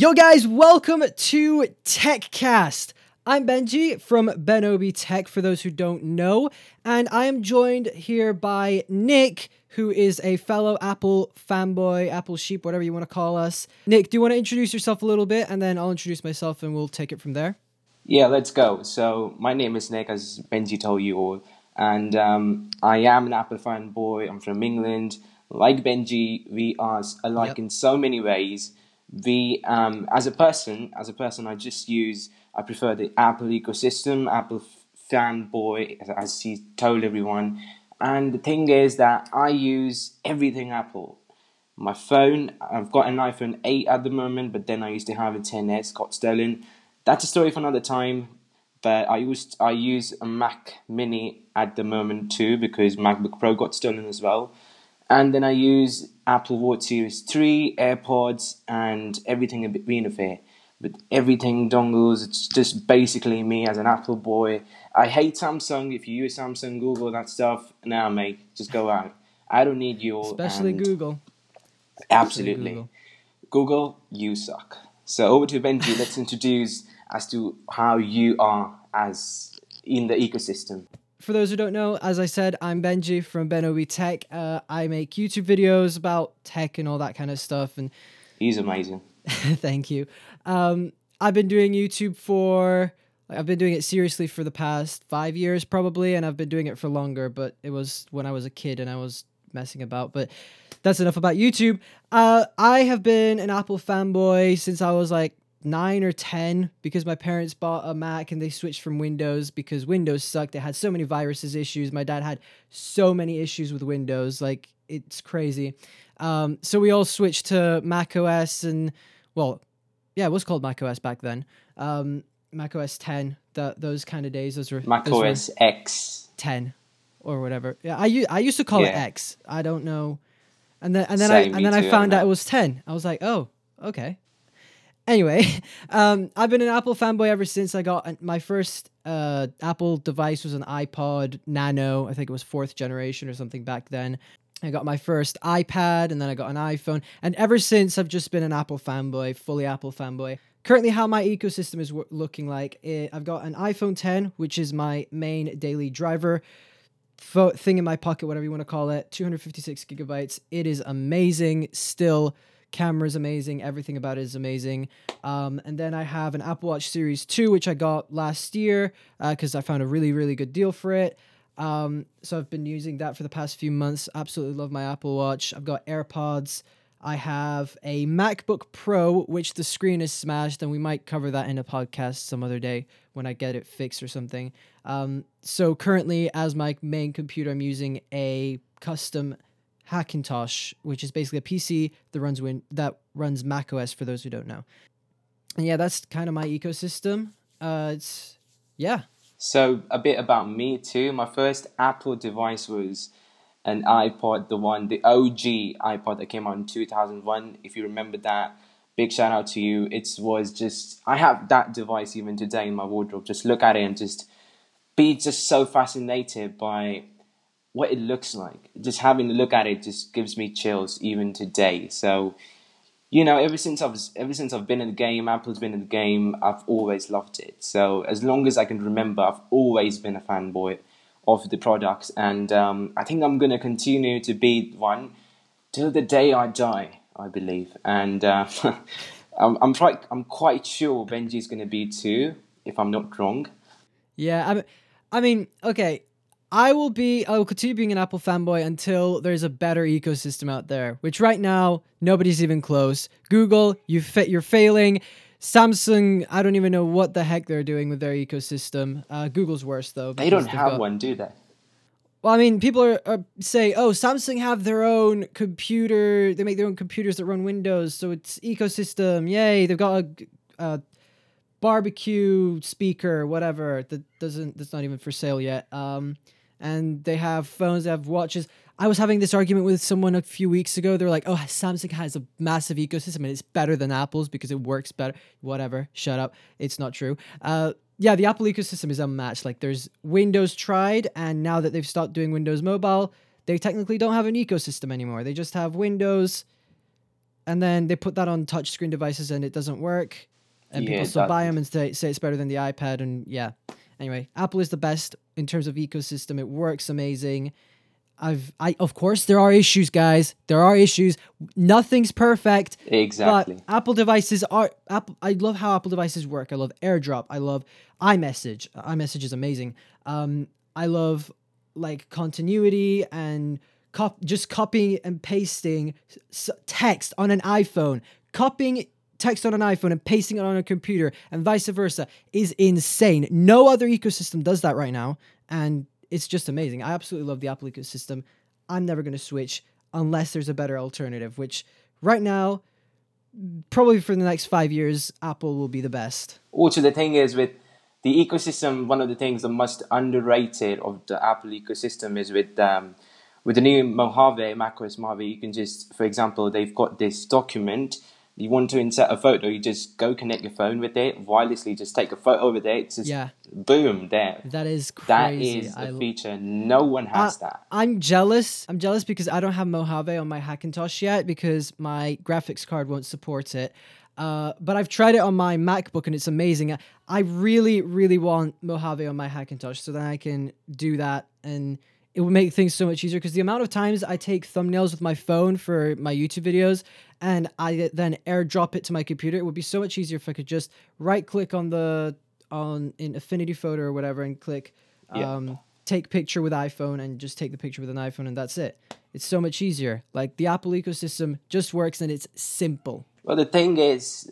Yo, guys, welcome to TechCast. I'm Benji from Benobi Tech, for those who don't know, and I am joined here by Nick, who is a fellow Apple fanboy, Apple sheep, whatever you want to call us. Nick, do you want to introduce yourself a little bit, and then I'll introduce myself, and we'll take it from there? Yeah, let's go. So, my name is Nick, as Benji told you all, and um, I am an Apple fanboy. I'm from England. Like Benji, we are alike Yep. in so many ways the um, as a person as a person i just use i prefer the apple ecosystem apple fanboy as he told everyone. And the thing is that i use everything apple. My phone i've got an iphone 8 at the moment but then i used to have a 10s got stolen. That's a story for another time but i used i use a mac mini at the moment too because macbook pro got stolen as well. And then I use Apple Watch Series 3, AirPods, and everything in between of it. With everything dongles, it's just basically me as an Apple boy. I hate Samsung. If you use Samsung, Google, that stuff, nah, mate, just go out. I don't need your. Especially Google. Absolutely. Google. Google, you suck. So over to Benji. let's introduce as to how you are as in the ecosystem. For those who don't know, as I said, I'm Benji from Benobi Tech. Uh, I make YouTube videos about tech and all that kind of stuff, and He's amazing. Thank you. Um, I've been doing YouTube for, I've been doing it seriously for the past five years probably, and I've been doing it for longer, but it was when I was a kid and I was messing about. But that's enough about YouTube. Uh, I have been an Apple fanboy since I was like nine or 10 because my parents bought a Mac and they switched from Windows because Windows sucked. They had so many viruses issues. My dad had so many issues with Windows. Like, it's crazy. Um, so we all switched to Mac OS and well, yeah, it was called Mac OS back then. Um, Mac OS 10, the, those kind of days. Those were Mac those were OS X. 10 or whatever. Yeah, I I used to call it X. I don't know. And then and then Same, I and then I found out it was 10. I was like, "Oh, okay." Anyway, um, I've been an Apple fanboy ever since I got my first uh, Apple device was an iPod Nano. I think it was fourth generation or something back then. I got my first iPad and then I got an iPhone. And ever since, I've just been an Apple fanboy, fully Apple fanboy. Currently, how my ecosystem is w- looking like, eh, I've got an iPhone 10, which is my main daily driver fo- thing in my pocket, whatever you want to call it, 256 gigabytes. It is amazing. Still, camera's amazing. Everything about it is amazing. Um, and then I have an Apple Watch Series 2, which I got last year because I found a really, really good deal for it. Um, so I've been using that for the past few months. Absolutely love my Apple Watch. I've got AirPods. I have a MacBook Pro, which the screen is smashed, and we might cover that in a podcast some other day when I get it fixed or something. Um, so currently, as my main computer, I'm using a custom Hackintosh, which is basically a PC that runs Win that runs Mac OS for those who don't know. And yeah, that's kind of my ecosystem. Uh, it's yeah, So a bit about me too. My first Apple device was an iPod, the one, the OG iPod that came out in 2001. If you remember that, big shout out to you. It was just I have that device even today in my wardrobe. Just look at it and just be just so fascinated by what it looks like. Just having a look at it just gives me chills even today. So you know, ever since I've ever since I've been in the game, Apple's been in the game. I've always loved it. So as long as I can remember, I've always been a fanboy of the products, and um, I think I'm gonna continue to be one till the day I die. I believe, and uh, I'm I'm quite I'm quite sure Benji's gonna be too, if I'm not wrong. Yeah, I I mean, okay. I will be. I will continue being an Apple fanboy until there's a better ecosystem out there. Which right now nobody's even close. Google, you fa- you're failing. Samsung, I don't even know what the heck they're doing with their ecosystem. Uh, Google's worse though. They don't have got- one, do they? Well, I mean, people are, are say, oh, Samsung have their own computer. They make their own computers that run Windows, so it's ecosystem. Yay! They've got a, a barbecue speaker, whatever that doesn't that's not even for sale yet. Um, and they have phones, they have watches. I was having this argument with someone a few weeks ago. They're like, "Oh, Samsung has a massive ecosystem and it's better than Apple's because it works better." Whatever, shut up. It's not true. Uh, yeah, the Apple ecosystem is unmatched. Like, there's Windows tried, and now that they've stopped doing Windows Mobile, they technically don't have an ecosystem anymore. They just have Windows, and then they put that on touchscreen devices and it doesn't work, and Yeah, people still buy them and say, say it's better than the iPad. And yeah, anyway, Apple is the best in terms of ecosystem. It works amazing. I've I of course there are issues, guys. There are issues. Nothing's perfect. Exactly. But Apple devices are Apple. I love how Apple devices work. I love AirDrop. I love iMessage. iMessage is amazing. Um, I love like continuity and cop- just copying and pasting s- text on an iPhone. Copying text on an iPhone and pasting it on a computer and vice versa is insane. No other ecosystem does that right now, and it's just amazing. I absolutely love the Apple ecosystem. I'm never going to switch unless there's a better alternative, which right now, probably for the next five years, Apple will be the best. also the thing is with the ecosystem one of the things the most underrated of the apple ecosystem is with um, with the new mojave macOS mojave you can just for example they've got this document you want to insert a photo you just go connect your phone with it wirelessly just take a photo with it it's just Yeah. boom there That is that crazy. is I a feature no one has that I'm jealous. I'm jealous because I don't have Mojave on my Hackintosh yet because my graphics card won't support it. Uh, but I've tried it on my MacBook and it's amazing. I- I really, really want Mojave on my Hackintosh so that I can do that and it would make things so much easier because the amount of times I take thumbnails with my phone for my YouTube videos and I then airdrop it to my computer, it would be so much easier if I could just right click on the on in Affinity Photo or whatever and click Yeah. um, take picture with iPhone and just take the picture with an iPhone and that's it. It's so much easier. Like the Apple ecosystem just works and it's simple. Well, the thing is,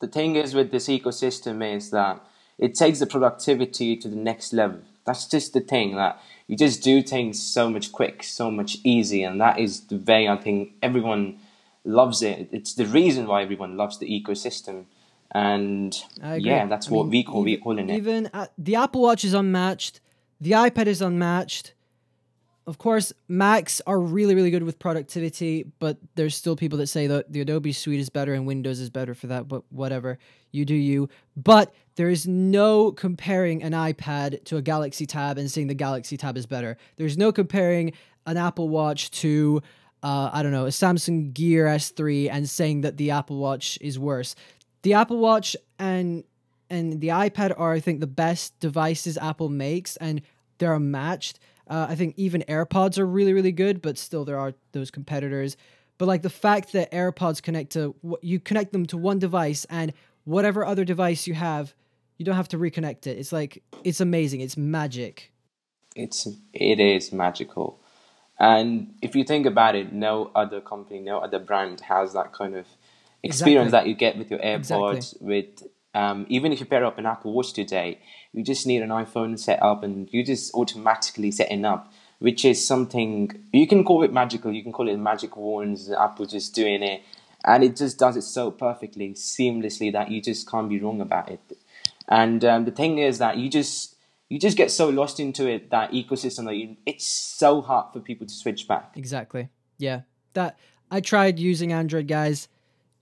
the thing is with this ecosystem is that it takes the productivity to the next level. That's just the thing that you just do things so much quick, so much easy, and that is the way I think everyone loves it. It's the reason why everyone loves the ecosystem, and yeah, that's I what mean, we call we calling it. Even uh, the Apple Watch is unmatched. The iPad is unmatched. Of course, Macs are really, really good with productivity, but there's still people that say that the Adobe Suite is better and Windows is better for that. But whatever, you do you. But there is no comparing an iPad to a Galaxy Tab and saying the Galaxy Tab is better. There's no comparing an Apple Watch to uh, I don't know a Samsung Gear S3 and saying that the Apple Watch is worse. The Apple Watch and and the iPad are, I think, the best devices Apple makes, and they're unmatched. Uh, I think even AirPods are really, really good, but still there are those competitors. But like the fact that AirPods connect to you connect them to one device, and whatever other device you have, you don't have to reconnect it. It's like it's amazing. It's magic. it's it is magical and if you think about it no other company no other brand has that kind of experience Exactly. that you get with your airpods with um, even if you pair up an apple watch today you just need an iphone set up and you just automatically setting up which is something you can call it magical you can call it magic wands apple just doing it and it just does it so perfectly seamlessly that you just can't be wrong about it and um, the thing is that you just you just get so lost into it that ecosystem that you it's so hard for people to switch back. Exactly. Yeah. That I tried using Android, guys.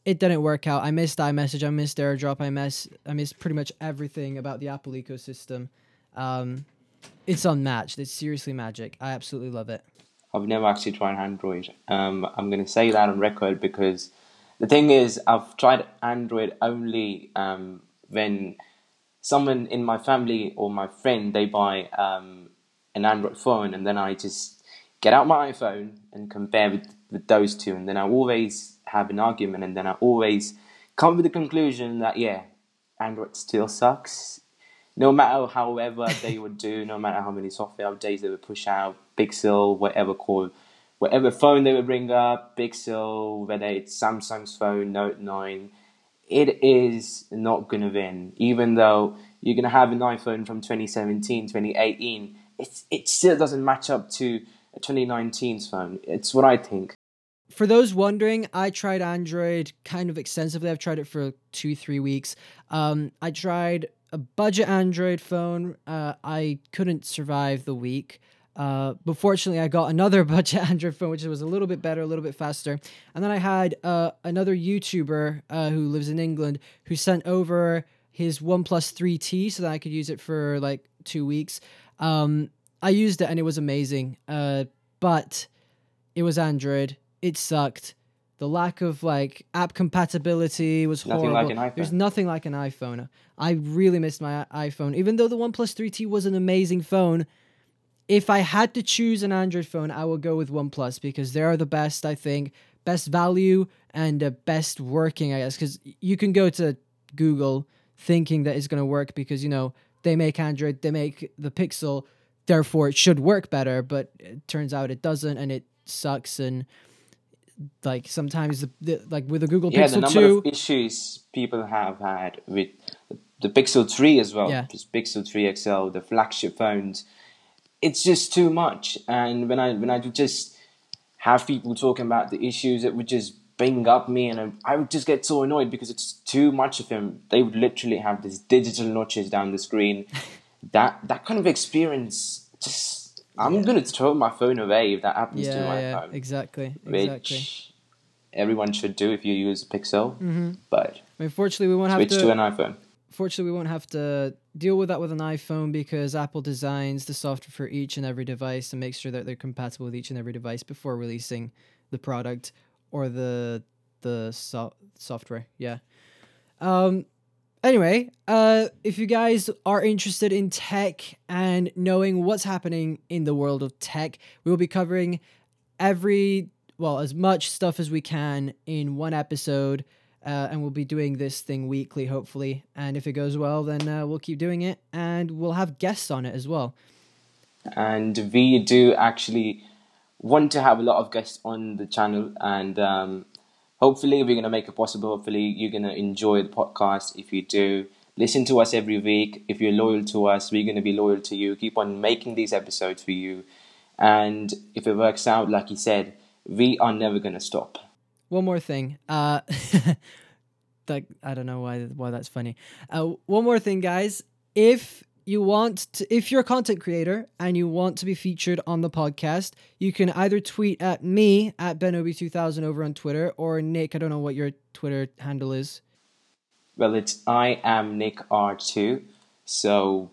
It didn't work out. I missed iMessage. I missed AirDrop. I miss. I missed pretty much everything about the Apple ecosystem. Um, it's unmatched. It's seriously magic. I absolutely love it. I've never actually tried Android. Um, I'm going to say that on record because the thing is, I've tried Android only um, when someone in my family or my friend they buy um, an Android phone, and then I just get out my iPhone and compare with, with those two, and then I always have an argument, and then I always come to the conclusion that yeah, Android still sucks. No matter however they would do, no matter how many software updates they would push out, Pixel, whatever call, whatever phone they would bring up, Pixel, whether it's Samsung's phone, Note 9, it is not to win. Even though you're to have an iPhone from 2017, 2018, it's, it still doesn't match up to 2019's phone. It's what I think. For those wondering, I tried Android kind of extensively. I've tried it for two, three weeks. Um, I tried a budget Android phone. Uh, I couldn't survive the week. Uh, but fortunately, I got another budget Android phone, which was a little bit better, a little bit faster. And then I had uh, another YouTuber uh, who lives in England who sent over his OnePlus 3T so that I could use it for like two weeks. Um, I used it and it was amazing. Uh, but it was Android. It sucked. The lack of like app compatibility was Nothing horrible. like There's nothing like an iPhone. I really missed my iPhone. Even though the OnePlus 3T was an amazing phone, if I had to choose an Android phone, I would go with OnePlus because they are the best, I think, best value and uh, best working, I guess. Because you can go to Google thinking that it's going to work because, you know, they make Android, they make the Pixel, therefore it should work better. But it turns out it doesn't and it sucks. And like sometimes, the, the, like with the Google yeah, the Pixel number 2, of issues people have had with the Pixel 3 as well, Yeah. just Pixel 3 XL, the flagship phones, it's just too much. And when I when I would just have people talking about the issues, it would just bring up me, and I, I would just get so annoyed because it's too much of them. They would literally have these digital notches down the screen. that that kind of experience, just I'm gonna throw my phone away if that happens to yeah, my yeah, phone exactly, which exactly. everyone should do if you use a Pixel. Mm-hmm. But I mean, fortunately, we won't have switch to. to an iPhone. Fortunately, we won't have to deal with that with an iPhone because Apple designs the software for each and every device and makes sure that they're compatible with each and every device before releasing the product or the the so- software. Yeah. Um. Anyway, uh, if you guys are interested in tech and knowing what's happening in the world of tech, we will be covering every well as much stuff as we can in one episode uh, and we'll be doing this thing weekly hopefully. And if it goes well then uh, we'll keep doing it and we'll have guests on it as well. And we do actually want to have a lot of guests on the channel and um, hopefully we're going to make it possible. Hopefully you're going to enjoy the podcast. If you do listen to us every week. If you're loyal to us we're going to be loyal to you. Keep on making these episodes for you. And if it works out like you said we are never going to stop. One more thing uh that i don't know why why that's funny. Uh one more thing guys. If you want to if you're a content creator and you want to be featured on the podcast you can either tweet at me at benobi2000 over on twitter or nick i don't know what your twitter handle is well it's i am nick r2 so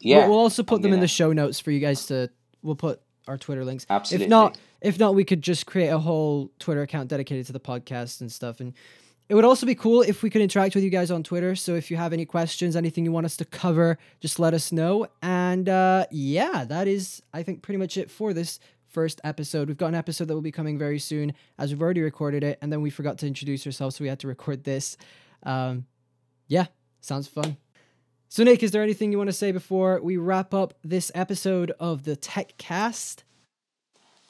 yeah we'll, we'll also put I'm them in gonna- the show notes for you guys to we'll put our twitter links Absolutely. if not if not we could just create a whole twitter account dedicated to the podcast and stuff and it would also be cool if we could interact with you guys on twitter. So if you have any questions anything you want us to cover just let us know. And uh yeah that is i think pretty much it for this first episode. We've got an episode that will be coming very soon as we've already recorded it and then we forgot to introduce ourselves so we had to record this. Um yeah sounds fun. So, Nick, is there anything you want to say before we wrap up this episode of the Tech Cast?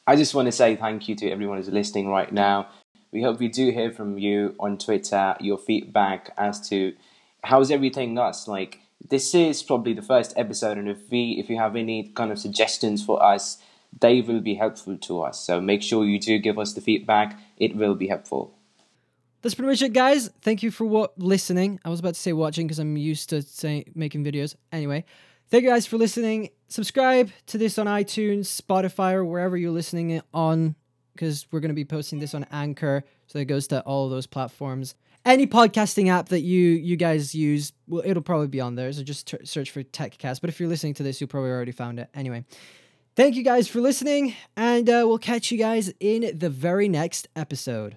I just want to say thank you to everyone who's listening right now. We hope we do hear from you on Twitter, your feedback as to how's everything nuts. Like this is probably the first episode, and if we if you have any kind of suggestions for us, they will be helpful to us. So make sure you do give us the feedback. It will be helpful. That's pretty much it, guys. Thank you for what listening. I was about to say watching because I'm used to saying making videos. Anyway, thank you guys for listening. Subscribe to this on iTunes, Spotify, or wherever you're listening on, because we're going to be posting this on Anchor, so it goes to all those platforms. Any podcasting app that you you guys use, well, it'll probably be on there. So just t- search for TechCast. But if you're listening to this, you probably already found it. Anyway, thank you guys for listening, and uh, we'll catch you guys in the very next episode.